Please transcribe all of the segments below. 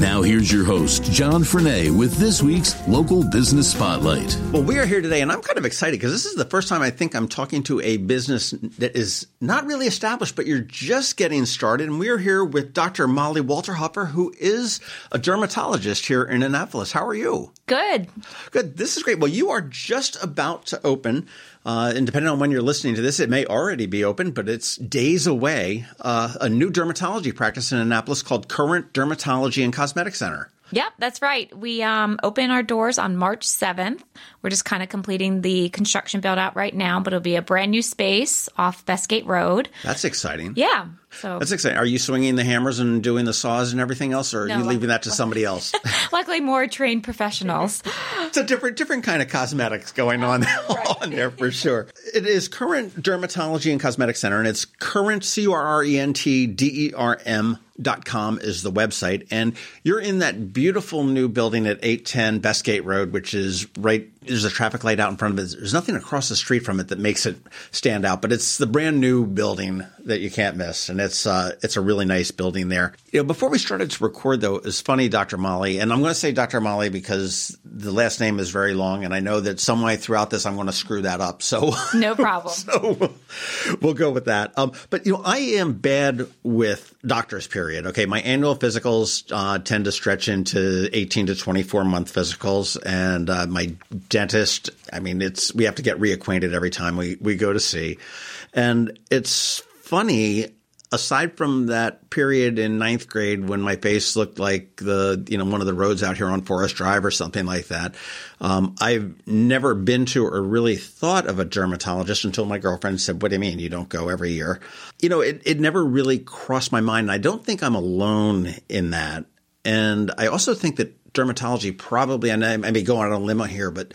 Now, here's your host, John Frenaye, with this week's Local Business Spotlight. Well, we are here today, and I'm kind of excited because this is the first time I think I'm talking to a business that is not really established, but you're just getting started. And we are here with Dr. Molly Walterhoefer, who is a dermatologist here in Annapolis. How are you? Good. Good. This is great. Well, you are just about to open uh, and depending on when you're listening to this, it may already be open, but it's days away. Uh, a new dermatology practice in Annapolis called Current Dermatology and Cosmetic Center. Yep, that's right. We um, open our doors on March 7th. We're just kind of completing the construction build out right now, but it'll be a brand new space off Bestgate Road. That's exciting. Yeah. So That's exciting. Are you swinging the hammers and doing the saws and everything else, or are No, you leaving that to somebody else? luckily more trained professionals. it's a different different kind of cosmetics going on on there for sure. It is Current Dermatology and Cosmetic Center, and it's current C U R R E N T D E R M dot com is the website and you're in that beautiful new building at 810 Bestgate Road which is right there's a traffic light out in front of it there's nothing across the street from it that makes it stand out but it's the brand new building that you can't miss and it's uh, it's a really nice building there you know before we started to record though it's funny Dr. Molly and I'm going to say Dr. Molly because the last name is very long and I know that some way throughout this I'm going to screw that up so No problem. so we'll go with that. Um, but you know, I am bad with doctors. Period. Okay, my annual physicals uh, tend to stretch into eighteen to twenty four month physicals, and uh, my dentist. I mean, it's we have to get reacquainted every time we we go to see, and it's funny aside from that period in ninth grade when my face looked like the you know one of the roads out here on Forest Drive or something like that, um, I've never been to or really thought of a dermatologist until my girlfriend said, "What do you mean you don't go every year?" You know, it, it never really crossed my mind. And I don't think I'm alone in that, and I also think that dermatology probably, and I may go on a limb here, but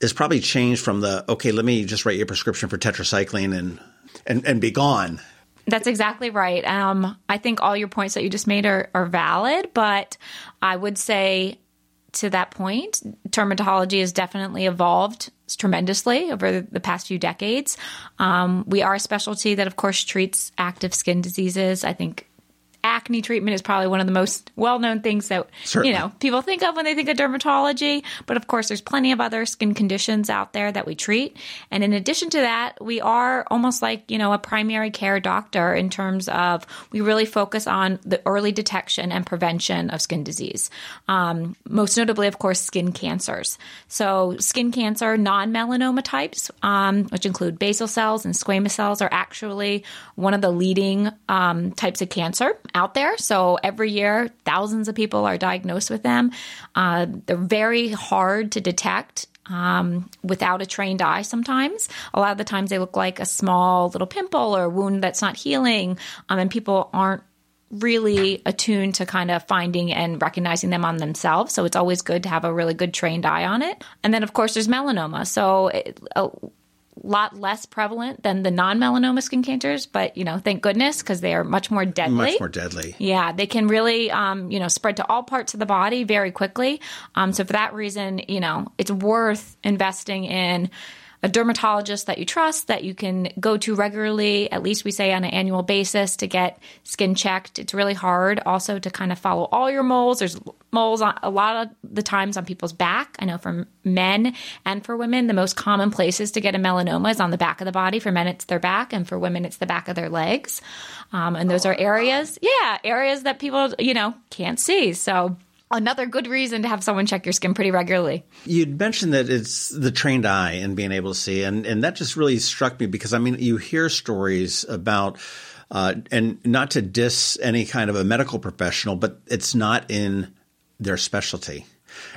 has probably changed from the okay, let me just write you a prescription for tetracycline and and and be gone That's exactly right. Um, I think all your points that you just made are, are valid, but I would say to that point, dermatology has definitely evolved tremendously over the past few decades. Um, we are a specialty that, of course, treats active skin diseases. I think acne treatment is probably one of the most well-known things that Certainly. you know people think of when they think of dermatology. But of course there's plenty of other skin conditions out there that we treat. And in addition to that we are almost like you know a primary care doctor in terms of we really focus on the early detection and prevention of skin disease. Um, most notably of course skin cancers. So skin cancer non-melanoma types um, which include basal cells and squamous cells are actually one of the leading um, types of cancer out there. So every year, thousands of people are diagnosed with them. Uh, they're very hard to detect. Um, without a trained eye, sometimes a lot of the times they look like a small little pimple or a wound that's not healing, um, and people aren't really attuned to kind of finding and recognizing them on themselves. So it's always good to have a really good trained eye on it. And then, of course, there's melanoma. So it, a lot less prevalent than the non-melanoma skin cancers, but you know, thank goodness because they are much more deadly. much more deadly. Yeah, they can really, um, you know, spread to all parts of the body very quickly. Um, so for that reason, you know, it's worth investing in a dermatologist that you trust that you can go to regularly at least we say on an annual basis to get skin checked. It's really hard also to kind of follow all your moles. There's moles on a lot of the times on people's back. I know for men and for women the most common places to get a melanoma is on the back of the body. For men it's their back and for women it's the back of their legs. Um, and those are areas yeah areas that people you know can't see. So another good reason to have someone check your skin pretty regularly You'd mentioned that it's the trained eye and being able to see, and, and that just really struck me because I mean, you hear stories about, uh, and not to diss any kind of a medical professional, but it's not in their specialty.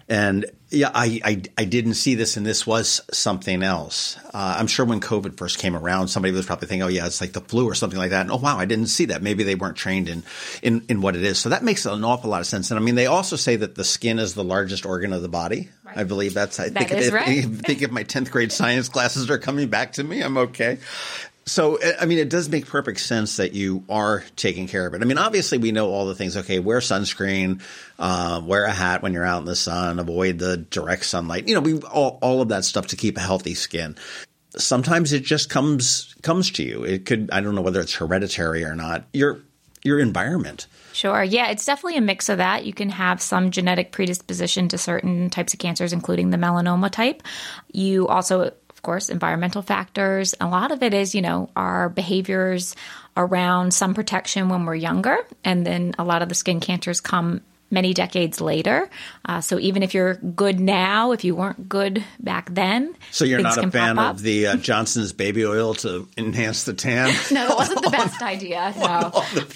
And yeah, I, I, I didn't see this, and this was something else. Uh, I'm sure when COVID first came around, somebody was probably thinking, "Oh yeah, it's like the flu or something like that." And oh wow, I didn't see that. Maybe they weren't trained in in in what it is. So that makes an awful lot of sense. And I mean, they also say that the skin is the largest organ of the body. Right. I believe that's. I that think if, right. if, think if my tenth grade science classes are coming back to me, I'm okay. So, I mean, it does make perfect sense that you are taking care of it. I mean, obviously, we know all the things. Okay, wear sunscreen, uh, wear a hat when you're out in the sun, avoid the direct sunlight. You know, we all, all of that stuff to keep a healthy skin. Sometimes it just comes comes to you. It could I don't know whether it's hereditary or not. Your your environment. Sure. Yeah, it's definitely a mix of that. You can have some genetic predisposition to certain types of cancers, including the melanoma type. You also of course, environmental factors. A lot of it is, you know, our behaviors around sun protection when we're younger. And then a lot of the skin cancers come many decades later. Uh, so even if you're good now, if you weren't good back then, so you're not a fan of the uh, Johnson's baby oil to enhance the tan. no, that wasn't the best idea. No.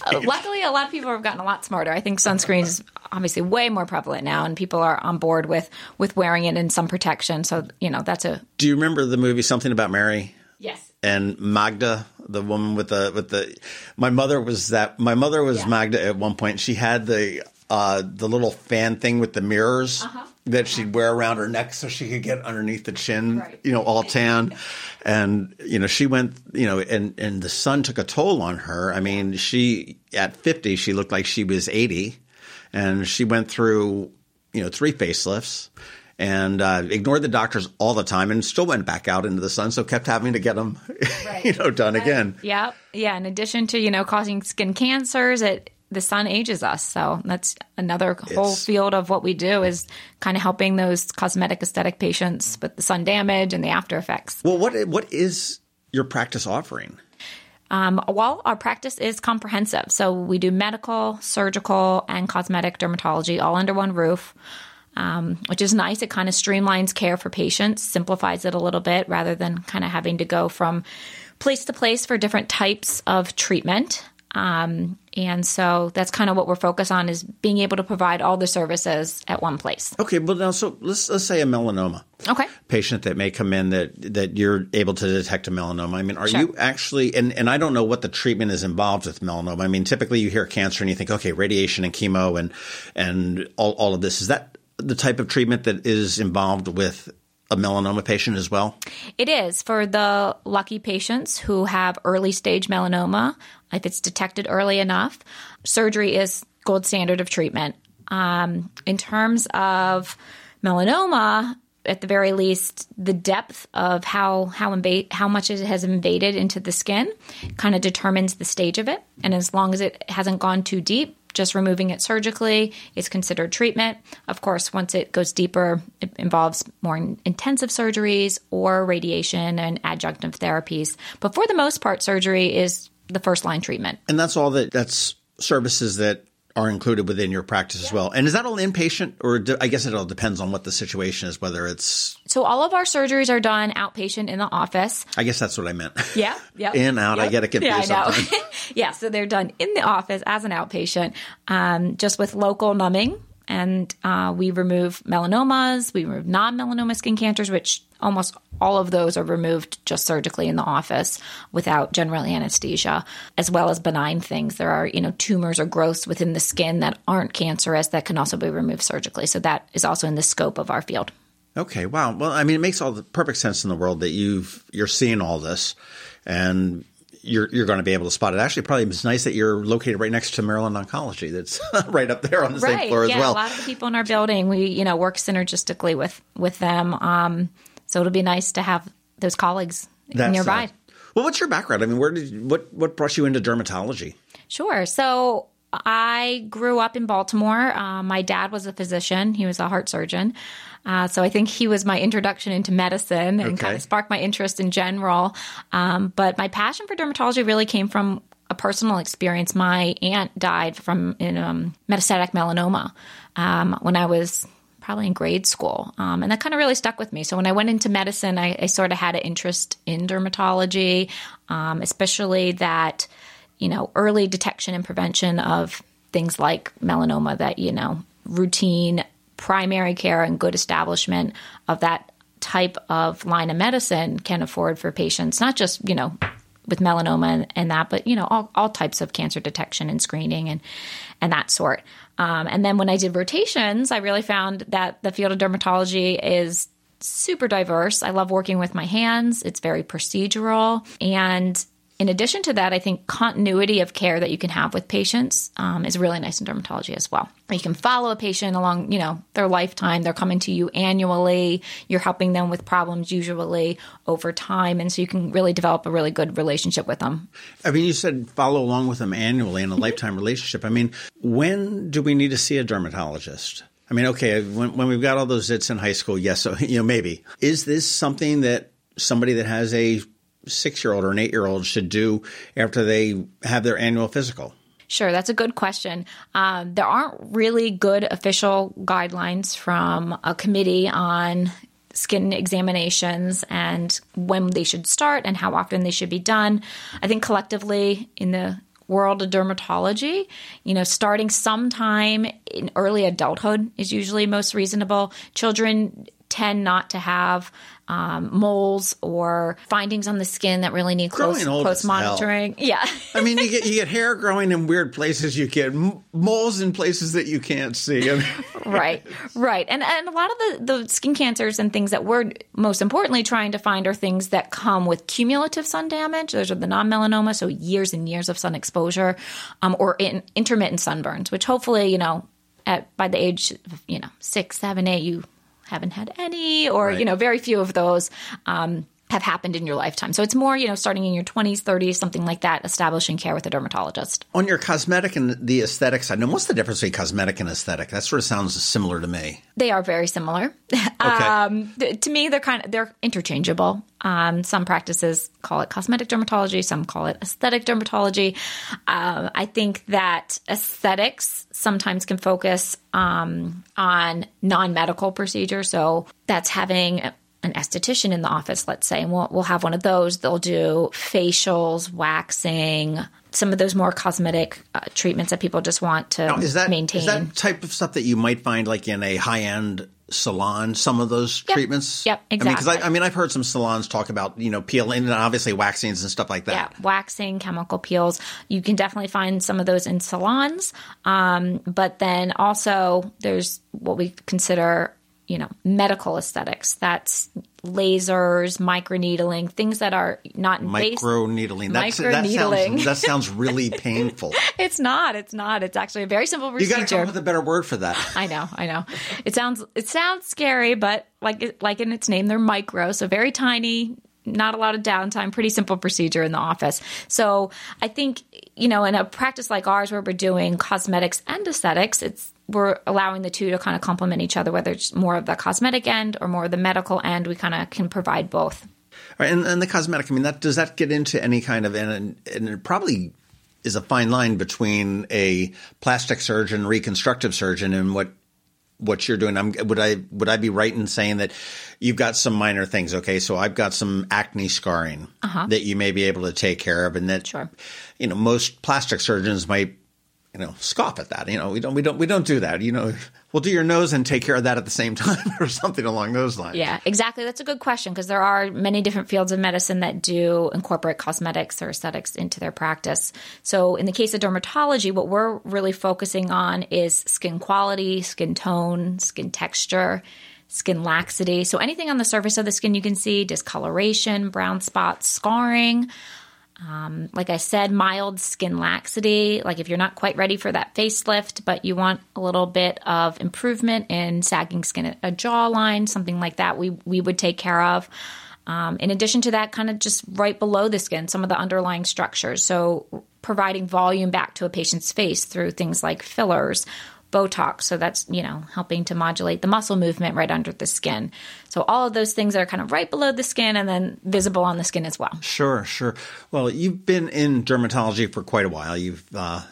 Uh, luckily, a lot of people have gotten a lot smarter. I think sunscreen is obviously way more prevalent now, and people are on board with with wearing it in some protection. So you know that's a. Do you remember the movie Something About Mary? Yes. And Magda, the woman with the with the, my mother was that. My mother was yeah. Magda at one point. She had the uh, the little fan thing with the mirrors uh-huh. that she'd wear around her neck so she could get underneath the chin, right. you know, all tan. And, you know, she went, you know, and, and the sun took a toll on her. I mean, she, at 50, she looked like she was 80 and she went through, you know, three facelifts and uh, ignored the doctors all the time and still went back out into the sun. So kept having to get them, right. you know, done right. again. Yeah. Yeah. In addition to, you know, causing skin cancers, it, the sun ages us. So that's another whole it's, field of what we do is kind of helping those cosmetic aesthetic patients with the sun damage and the after effects. Well, what what is your practice offering? Um, well, our practice is comprehensive. So we do medical, surgical, and cosmetic dermatology all under one roof. Um, which is nice. It kind of streamlines care for patients, simplifies it a little bit rather than kind of having to go from place to place for different types of treatment. Um, and so that's kind of what we're focused on is being able to provide all the services at one place. Okay, well now so let's let's say a melanoma. Okay. Patient that may come in that that you're able to detect a melanoma. I mean, are sure. you actually and and I don't know what the treatment is involved with melanoma. I mean, typically you hear cancer and you think, okay, radiation and chemo and and all all of this. Is that the type of treatment that is involved with a melanoma patient as well? It is for the lucky patients who have early stage melanoma. If it's detected early enough, surgery is gold standard of treatment. Um, in terms of melanoma, at the very least, the depth of how how how much it has invaded into the skin kind of determines the stage of it. And as long as it hasn't gone too deep, just removing it surgically is considered treatment. Of course, once it goes deeper, it involves more intensive surgeries or radiation and adjunctive therapies. But for the most part, surgery is the first line treatment. And that's all that that's services that are included within your practice yeah. as well. And is that all inpatient, or do, I guess it all depends on what the situation is, whether it's. So all of our surgeries are done outpatient in the office. I guess that's what I meant. Yeah, yeah. in out, yep. I get it confused. Yeah, I know. yeah, so they're done in the office as an outpatient, um, just with local numbing and uh, we remove melanomas, we remove non melanoma skin cancers, which almost all of those are removed just surgically in the office without general anesthesia, as well as benign things. There are, you know, tumors or growths within the skin that aren't cancerous that can also be removed surgically. So that is also in the scope of our field. Okay, wow. Well, I mean, it makes all the perfect sense in the world that you've you're seeing all this, and you're you're going to be able to spot it. Actually, probably it's nice that you're located right next to Maryland Oncology. That's right up there on the right. same floor yeah, as well. A lot of the people in our building, we you know work synergistically with with them. Um, so it'll be nice to have those colleagues that's, nearby. Uh, well, what's your background? I mean, where did you, what what brought you into dermatology? Sure. So I grew up in Baltimore. Uh, my dad was a physician. He was a heart surgeon. Uh, so I think he was my introduction into medicine and okay. kind of sparked my interest in general. Um, but my passion for dermatology really came from a personal experience. My aunt died from in, um, metastatic melanoma um, when I was probably in grade school. Um, and that kind of really stuck with me. So when I went into medicine, I, I sort of had an interest in dermatology, um, especially that, you know, early detection and prevention of things like melanoma that, you know, routine primary care and good establishment of that type of line of medicine can afford for patients, not just, you know, with melanoma and, and that, but you know, all, all types of cancer detection and screening and and that sort. Um, and then when I did rotations, I really found that the field of dermatology is super diverse. I love working with my hands. It's very procedural and in addition to that, I think continuity of care that you can have with patients um, is really nice in dermatology as well. You can follow a patient along, you know, their lifetime. They're coming to you annually. You're helping them with problems usually over time, and so you can really develop a really good relationship with them. I mean, you said follow along with them annually in a lifetime relationship. I mean, when do we need to see a dermatologist? I mean, okay, when, when we've got all those zits in high school, yes, so, you know, maybe. Is this something that somebody that has a six year old or an eight year old should do after they have their annual physical? Sure, that's a good question. Um, there aren't really good official guidelines from a committee on skin examinations and when they should start and how often they should be done. I think collectively in the world of dermatology, you know, starting sometime in early adulthood is usually most reasonable. Children tend not to have um, moles or findings on the skin that really need close, close monitoring. Hell. Yeah. I mean, you get you get hair growing in weird places. You get moles in places that you can't see. I mean, right, right, and and a lot of the the skin cancers and things that we're most importantly trying to find are things that come with cumulative sun damage. Those are the non melanoma, so years and years of sun exposure, um, or in intermittent sunburns, which hopefully you know at by the age of, you know six, seven, eight, you haven't had any, or right. you know, very few of those. Um, have happened in your lifetime. So it's more, you know, starting in your 20s, 30s, something like that, establishing care with a dermatologist. On your cosmetic and the aesthetic side, now what's the difference between cosmetic and aesthetic? That sort of sounds similar to me. They are very similar. Okay. um, th- to me, they're kind of they're interchangeable. Um, some practices call it cosmetic dermatology, some call it aesthetic dermatology. Um, I think that aesthetics sometimes can focus um, on non medical procedures. So that's having an esthetician in the office, let's say, and we'll, we'll have one of those. They'll do facials, waxing, some of those more cosmetic uh, treatments that people just want to now, is that, maintain. Is that type of stuff that you might find like in a high end salon? Some of those yep. treatments. Yep, exactly. I mean, I, I, mean, I've heard some salons talk about you know peeling and obviously waxings and stuff like that. Yeah, waxing, chemical peels. You can definitely find some of those in salons, um, but then also there's what we consider you know, medical aesthetics. That's lasers, microneedling, things that are not. Microneedling. That's, that, sounds, that sounds really painful. it's not. It's not. It's actually a very simple procedure. You got to come up with a better word for that. I know. I know. It sounds it sounds scary, but like like in its name, they're micro, so very tiny. Not a lot of downtime, pretty simple procedure in the office. So I think, you know, in a practice like ours where we're doing cosmetics and aesthetics, it's we're allowing the two to kind of complement each other, whether it's more of the cosmetic end or more of the medical end. We kind of can provide both. Right, and, and the cosmetic, I mean, that does that get into any kind of, and, and it probably is a fine line between a plastic surgeon, reconstructive surgeon, and what what you're doing. I'm, would I would I be right in saying that you've got some minor things? Okay, so I've got some acne scarring uh-huh. that you may be able to take care of, and that sure. you know most plastic surgeons might you know, scoff at that. You know, we don't, we don't, we don't do that. You know, we'll do your nose and take care of that at the same time, or something along those lines. Yeah, exactly. That's a good question because there are many different fields of medicine that do incorporate cosmetics or aesthetics into their practice. So, in the case of dermatology, what we're really focusing on is skin quality, skin tone, skin texture. Skin laxity. So, anything on the surface of the skin you can see discoloration, brown spots, scarring, um, like I said, mild skin laxity. Like if you're not quite ready for that facelift, but you want a little bit of improvement in sagging skin, a jawline, something like that, we we would take care of. Um, in addition to that, kind of just right below the skin, some of the underlying structures. So providing volume back to a patient's face through things like fillers Botox. So that's, you know, helping to modulate the muscle movement right under the skin. So all of those things are kind of right below the skin and then visible on the skin as well. Sure, sure. Well, you've been in dermatology for quite a while. You've, uh,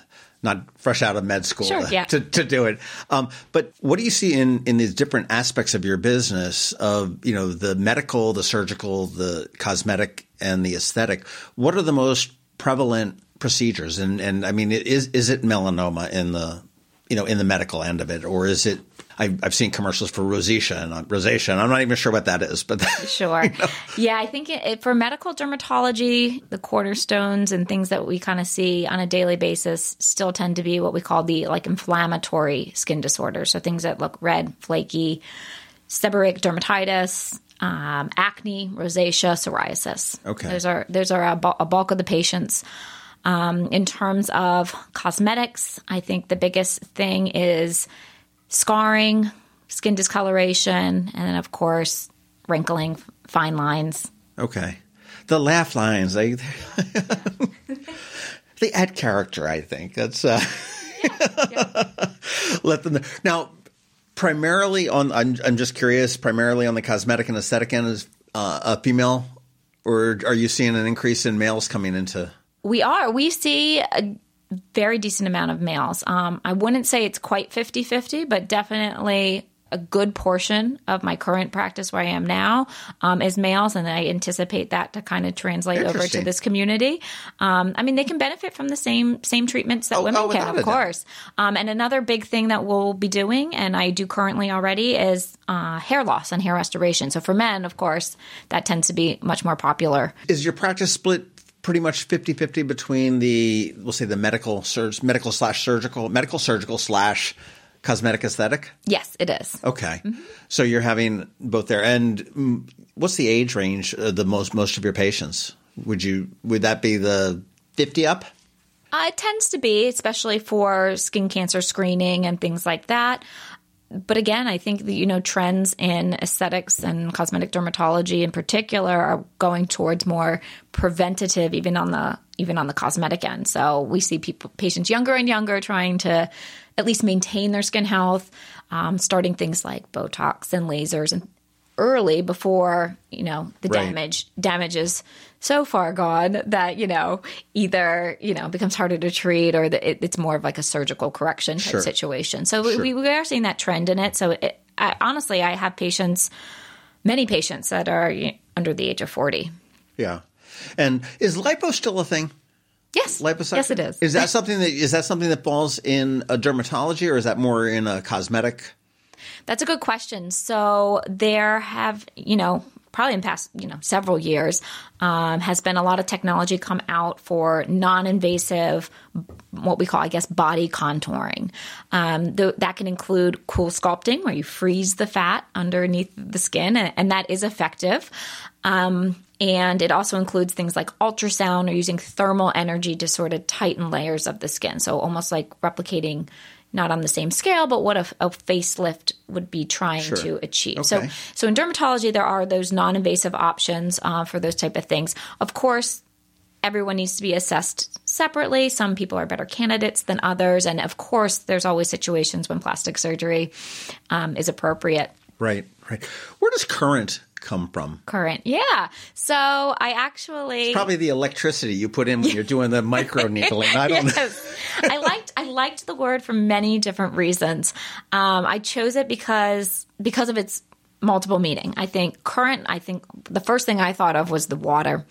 not fresh out of med school sure, to, yeah. to, to, do it. Um, but what do you see in, in these different aspects of your business of, you know, the medical, the surgical, the cosmetic, and the aesthetic? What are the most prevalent procedures? And, and I mean, is, is it melanoma in the you know, in the medical end of it, or is it? I've, I've seen commercials for rosacea and rosacea, and I'm not even sure what that is, but sure, you know. yeah, I think it, it, for medical dermatology, the cornerstones and things that we kind of see on a daily basis still tend to be what we call the like inflammatory skin disorders. So things that look red, flaky, seborrheic dermatitis, um, acne, rosacea, psoriasis. Okay, those are those are a, a bulk of the patients. Um, in terms of cosmetics, I think the biggest thing is scarring, skin discoloration, and then of course wrinkling, fine lines. Okay, the laugh lines they they add character. I think that's. Uh, yeah, yeah. Let them know. now primarily on. I'm, I'm just curious. Primarily on the cosmetic and aesthetic end is uh, a female, or are you seeing an increase in males coming into? We are. We see a very decent amount of males. Um, I wouldn't say it's quite 50 50, but definitely a good portion of my current practice where I am now um, is males, and I anticipate that to kind of translate over to this community. Um, I mean, they can benefit from the same same treatments that oh, women oh, can, of course. Um, and another big thing that we'll be doing, and I do currently already, is uh, hair loss and hair restoration. So for men, of course, that tends to be much more popular. Is your practice split pretty much 50-50 between the we'll say the medical surg- medical slash surgical medical surgical slash cosmetic aesthetic? Yes, it is. Okay. Mm-hmm. So you're having both there. And what's the age range of the most most of your patients? Would you would that be the 50 up? Uh, it tends to be, especially for skin cancer screening and things like that. But again, I think that, you know, trends in aesthetics and cosmetic dermatology in particular are going towards more preventative, even on the even on the cosmetic end. So we see people patients younger and younger trying to at least maintain their skin health, um, starting things like Botox and lasers and early before you know the right. damage damage is so far gone that you know either you know becomes harder to treat or the, it, it's more of like a surgical correction type sure. situation. So sure. we, we are seeing that trend in it. So it, I, honestly, I have patients, many patients that are under the age of forty. Yeah, and is lipo still a thing? Yes. Liposuction? Yes, it is. Is that something that is that something that falls in a dermatology or is that more in a cosmetic? That's a good question. So there have, you know, probably in past, you know, several years, um, has been a lot of technology come out for non-invasive, what we call, I guess, body contouring. Um, th- that can include cool sculpting, where you freeze the fat underneath the skin, and, and that is effective. Um, and it also includes things like ultrasound or using thermal energy to sort of tighten layers of the skin. So almost like replicating not on the same scale, but what a, a facelift would be trying sure. to achieve. Okay. So, so in dermatology, there are those non-invasive options uh, for those type of things. Of course, everyone needs to be assessed separately. Some people are better candidates than others, and of course, there's always situations when plastic surgery um, is appropriate. Right, right. Where does current come from? Current, yeah. So I actually it's probably the electricity you put in when you're doing the micro needling. I don't yes. know. I liked I liked the word for many different reasons. Um, I chose it because because of its multiple meaning. I think current. I think the first thing I thought of was the water.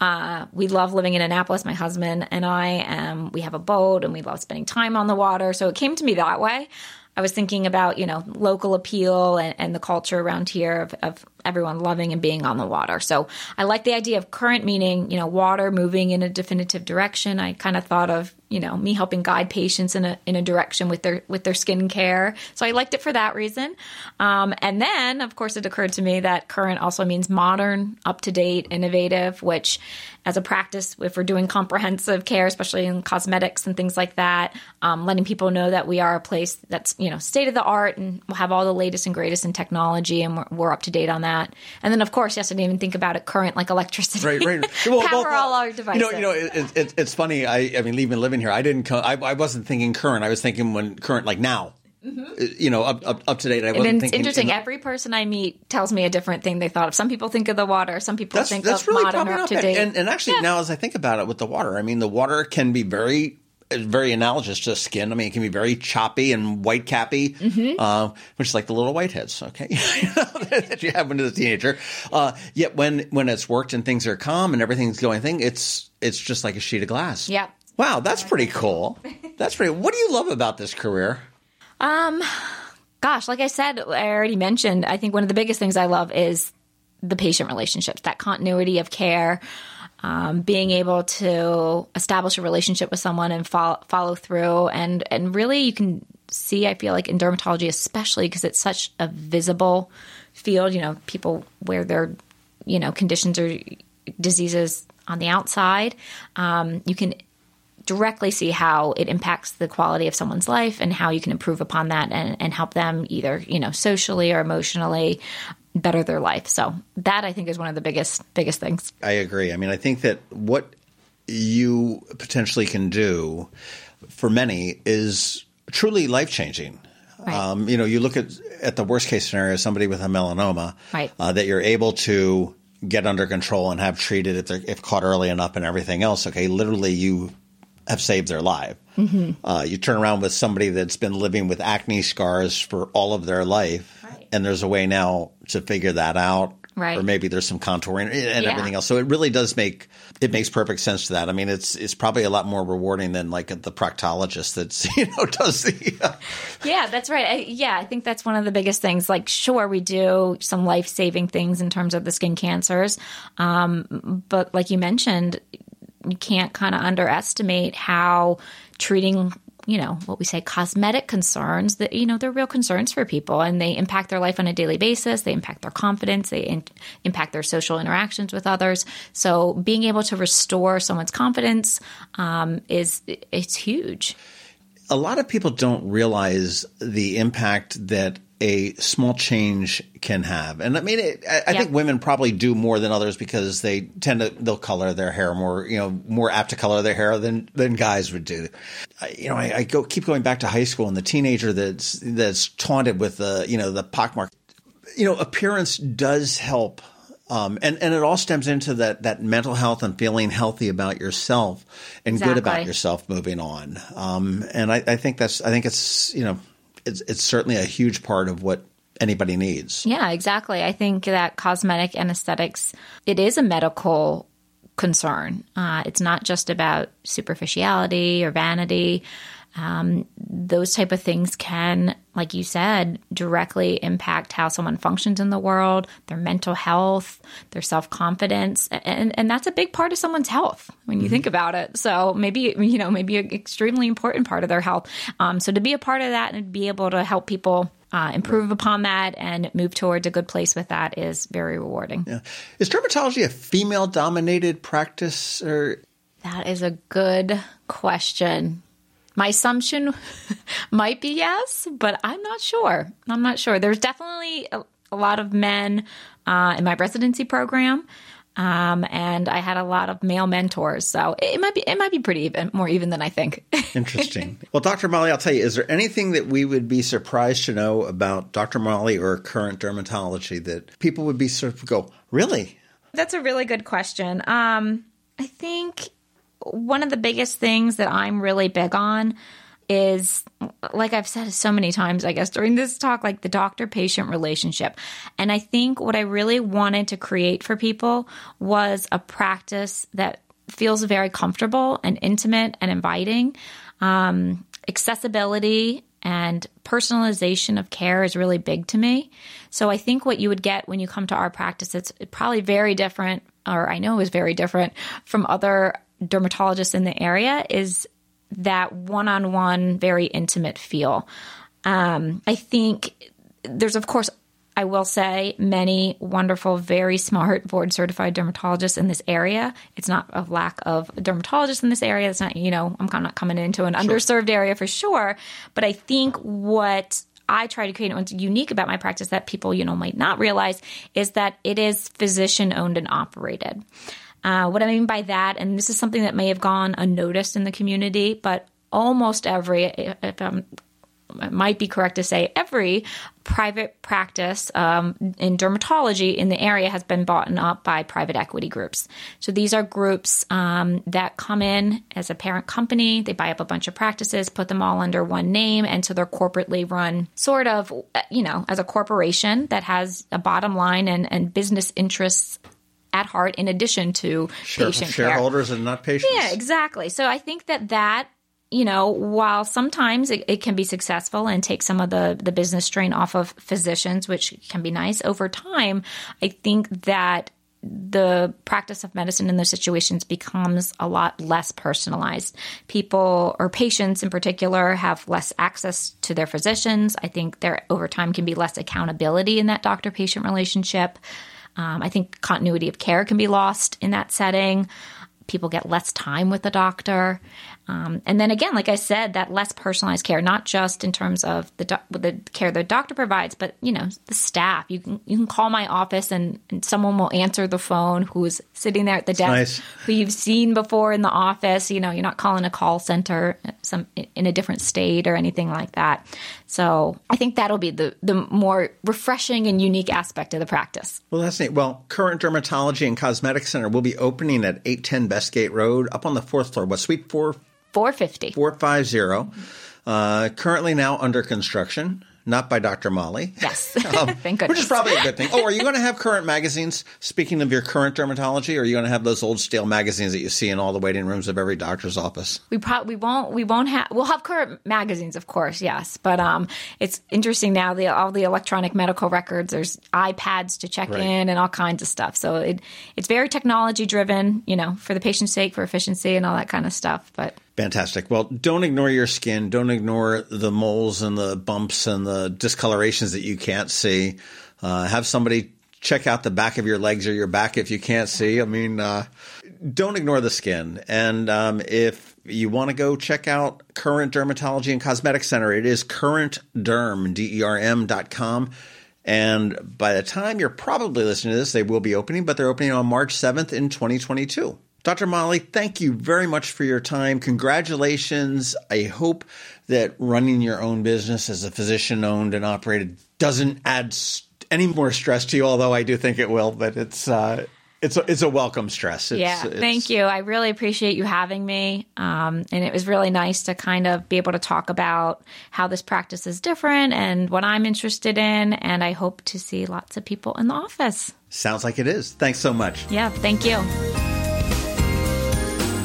Uh, we love living in Annapolis. My husband and I, um, we have a boat, and we love spending time on the water. So it came to me that way. I was thinking about, you know, local appeal and, and the culture around here of, of, everyone loving and being on the water. So I like the idea of current meaning, you know, water moving in a definitive direction. I kind of thought of, you know, me helping guide patients in a in a direction with their with their skin care. So I liked it for that reason. Um, and then, of course, it occurred to me that current also means modern, up to date, innovative, which as a practice, if we're doing comprehensive care, especially in cosmetics and things like that, um, letting people know that we are a place that's you know state of the art and we'll have all the latest and greatest in technology, and we're, we're, up to date on that. And then, of course, yes, I didn't even think about it. Current, like electricity, right, right. Well, Power well, all our devices. You know, you know, it, it, it's funny. I, I mean, even living here, I didn't. I, I wasn't thinking current. I was thinking when current, like now. Mm-hmm. You know, up, up, up to date. I wasn't and it's thinking, interesting. In the, Every person I meet tells me a different thing they thought of. Some people think of the water. Some people that's, think that's of really modern or up to date. And, and actually, yeah. now as I think about it with the water, I mean, the water can be very very analogous to skin. I mean, it can be very choppy and white cappy, mm-hmm. uh, which is like the little whiteheads, okay, that you have when you're a teenager. Uh, yet when when it's worked and things are calm and everything's going thing, it's it's just like a sheet of glass. Yeah. Wow, that's pretty cool. That's pretty. What do you love about this career? Um, gosh, like I said, I already mentioned, I think one of the biggest things I love is the patient relationships, that continuity of care. Um, being able to establish a relationship with someone and follow, follow through. And and really you can see i feel like in dermatology especially because it's such a visible field. You know people wear their you know conditions or diseases on the outside. Um, you can directly see how it impacts the quality of someone's life and how you can improve upon that and, and help them either you know socially or emotionally better their life so that i think is one of the biggest biggest things I agree. I mean, I think that what you potentially can do for many is truly life changing. Right. Um, you know, you look at at the worst case scenario, somebody with a melanoma, Right. uh, that you're able to get under control and have treated if, they're- if caught early enough and everything else. Okay, literally, you have saved their life. Mm-hmm. Uh, you turn around with somebody that's been living with acne scars for all of their life. And there's a way now to figure that out. Right. Or maybe there's some contouring and Yeah. everything else. So it really does make it makes perfect sense to that. I mean, it's it's probably a lot more rewarding than like the proctologist that's you know does the. Uh, Yeah, that's right. I, yeah, I think that's one of the biggest things. Like, sure, we do some life saving things in terms of the skin cancers, um, but like you mentioned, you can't kind of underestimate how treating you know what we say cosmetic concerns that you know they're real concerns for people and they impact their life on a daily basis. They impact their confidence. They in, impact their social interactions with others. So being able to restore someone's confidence um, is it's huge. A lot of people don't realize the impact that a small change can have. And I mean, it, I, I Yeah. think women probably do more than others because they tend to they'll color their hair more, you know, more apt to color their hair than than guys would do. I, you know, I, I go keep going back to high school and the teenager that's that's taunted with the you know the pockmark. You know, appearance does help. Um, and, and it all stems into that, that mental health and feeling healthy about yourself and good about yourself moving on. Um, and I, I think that's I think it's you know it's it's certainly a huge part of what anybody needs. Yeah, exactly. I think that cosmetic and aesthetics, it is a medical concern. Uh, it's not just about superficiality or vanity. Um, those type of things can, like you said, directly impact how someone functions in the world, their mental health, their self confidence, and and that's a big part of someone's health when you think about it. So maybe you know maybe an extremely important part of their health. Um, so to be a part of that and be able to help people uh, improve upon that and move towards a good place with that is very rewarding. Yeah. Is dermatology a female dominated practice or That is a good question. My assumption might be yes, but I'm not sure. I'm not sure. There's definitely a, a lot of men uh, in my residency program. Um, and I had a lot of male mentors, so it might be it might be pretty even, more even than I think. interesting? well, Dr. Molly, I'll tell you, is there anything that we would be surprised to know about Dr. Molly or current dermatology that people would be sort of go, really? That's a really good question. Um, I think one of the biggest things that I'm really big on is, like I've said so many times, I guess, during this talk, like the doctor patient relationship. And I think what I really wanted to create for people was a practice that feels very comfortable and intimate and inviting. Um, accessibility and personalization of care is really big to me. So I think what you would get when you come to our practice, it's probably very different, or I know is very different from other dermatologists in the area, is that one on one, very intimate feel. Um, I think there's, of course, I will say many wonderful, very smart board certified dermatologists in this area. It's not a lack of dermatologists in this area. It's not, you know, I'm kind of coming into an underserved area for sure. But I think what I try to create what's unique about my practice that people, you know, might not realize is that it is physician owned and operated. Uh, what I mean by that, and this is something that may have gone unnoticed in the community, but almost every, if I'm it might be correct to say every private practice um, in dermatology in the area has been bought up by private equity groups. So these are groups um, that come in as a parent company. They buy up a bunch of practices, put them all under one name, and so they're corporately run, sort of, you know, as a corporation that has a bottom line and, and business interests at heart, in addition to Share- patient care. shareholders and not patients. Yeah, exactly. So I think that that you know, while sometimes it, it, can be successful and take some of the, the business strain off of physicians, which can be nice over time, I think that the practice of medicine in those situations becomes a lot less personalized. People or patients in particular have less access to their physicians. I think there over time can be less accountability in that doctor patient relationship. Um, I think continuity of care can be lost in that setting. People get less time with the doctor. Um, and then again, like I said, that less personalized care, not just in terms of the do- the care the doctor provides, but you know the staff. You can you can call my office and, and someone will answer the phone who's sitting there at the desk, nice. who you've seen before in the office. You know, you're not calling a call center some in a different state or anything like that. So I think that'll be the the more refreshing and unique aspect of the practice. Well, that's neat. Well, current dermatology and cosmetic center will be opening at 810 Bestgate Road, up on the fourth floor. What suite four? 450. 450. Uh, currently now under construction not by Dr. Molly. Yes. um, Thank goodness. Which is probably a good thing. Oh, are you going to have current magazines? Speaking of your current dermatology, are you going to have those old stale magazines that you see in all the waiting rooms of every doctor's office? We probably we won't we won't have we'll have current magazines, of course, yes. But um, it's interesting now the all the electronic medical records. There's iPads to check right. in and all kinds of stuff. So it it's very technology driven, you know, for the patient's sake, for efficiency, and all that kind of stuff. But Fantastic. Well, don't ignore your skin. Don't ignore the moles and the bumps and the discolorations that you can't see. Uh, have somebody check out the back of your legs or your back if you can't see. I mean, uh, don't ignore the skin. And um, if you want to go check out Current Dermatology and Cosmetic Center, it is currentderm, D-E-R-M dot com. And by the time you're probably listening to this, they will be opening, but they're opening on March 7th in 2022. Dr. Molly, thank you very much for your time. Congratulations. I hope that running your own business as a physician owned and operated doesn't add any more stress to you, although I do think it will, but it's, uh, it's a, it's a welcome stress. It's, yeah, it's, thank you. I really appreciate you having me. Um, and it was really nice to kind of be able to talk about how this practice is different and what I'm interested in. And I hope to see lots of people in the office. Sounds like it is. Thanks so much. Yeah, thank you.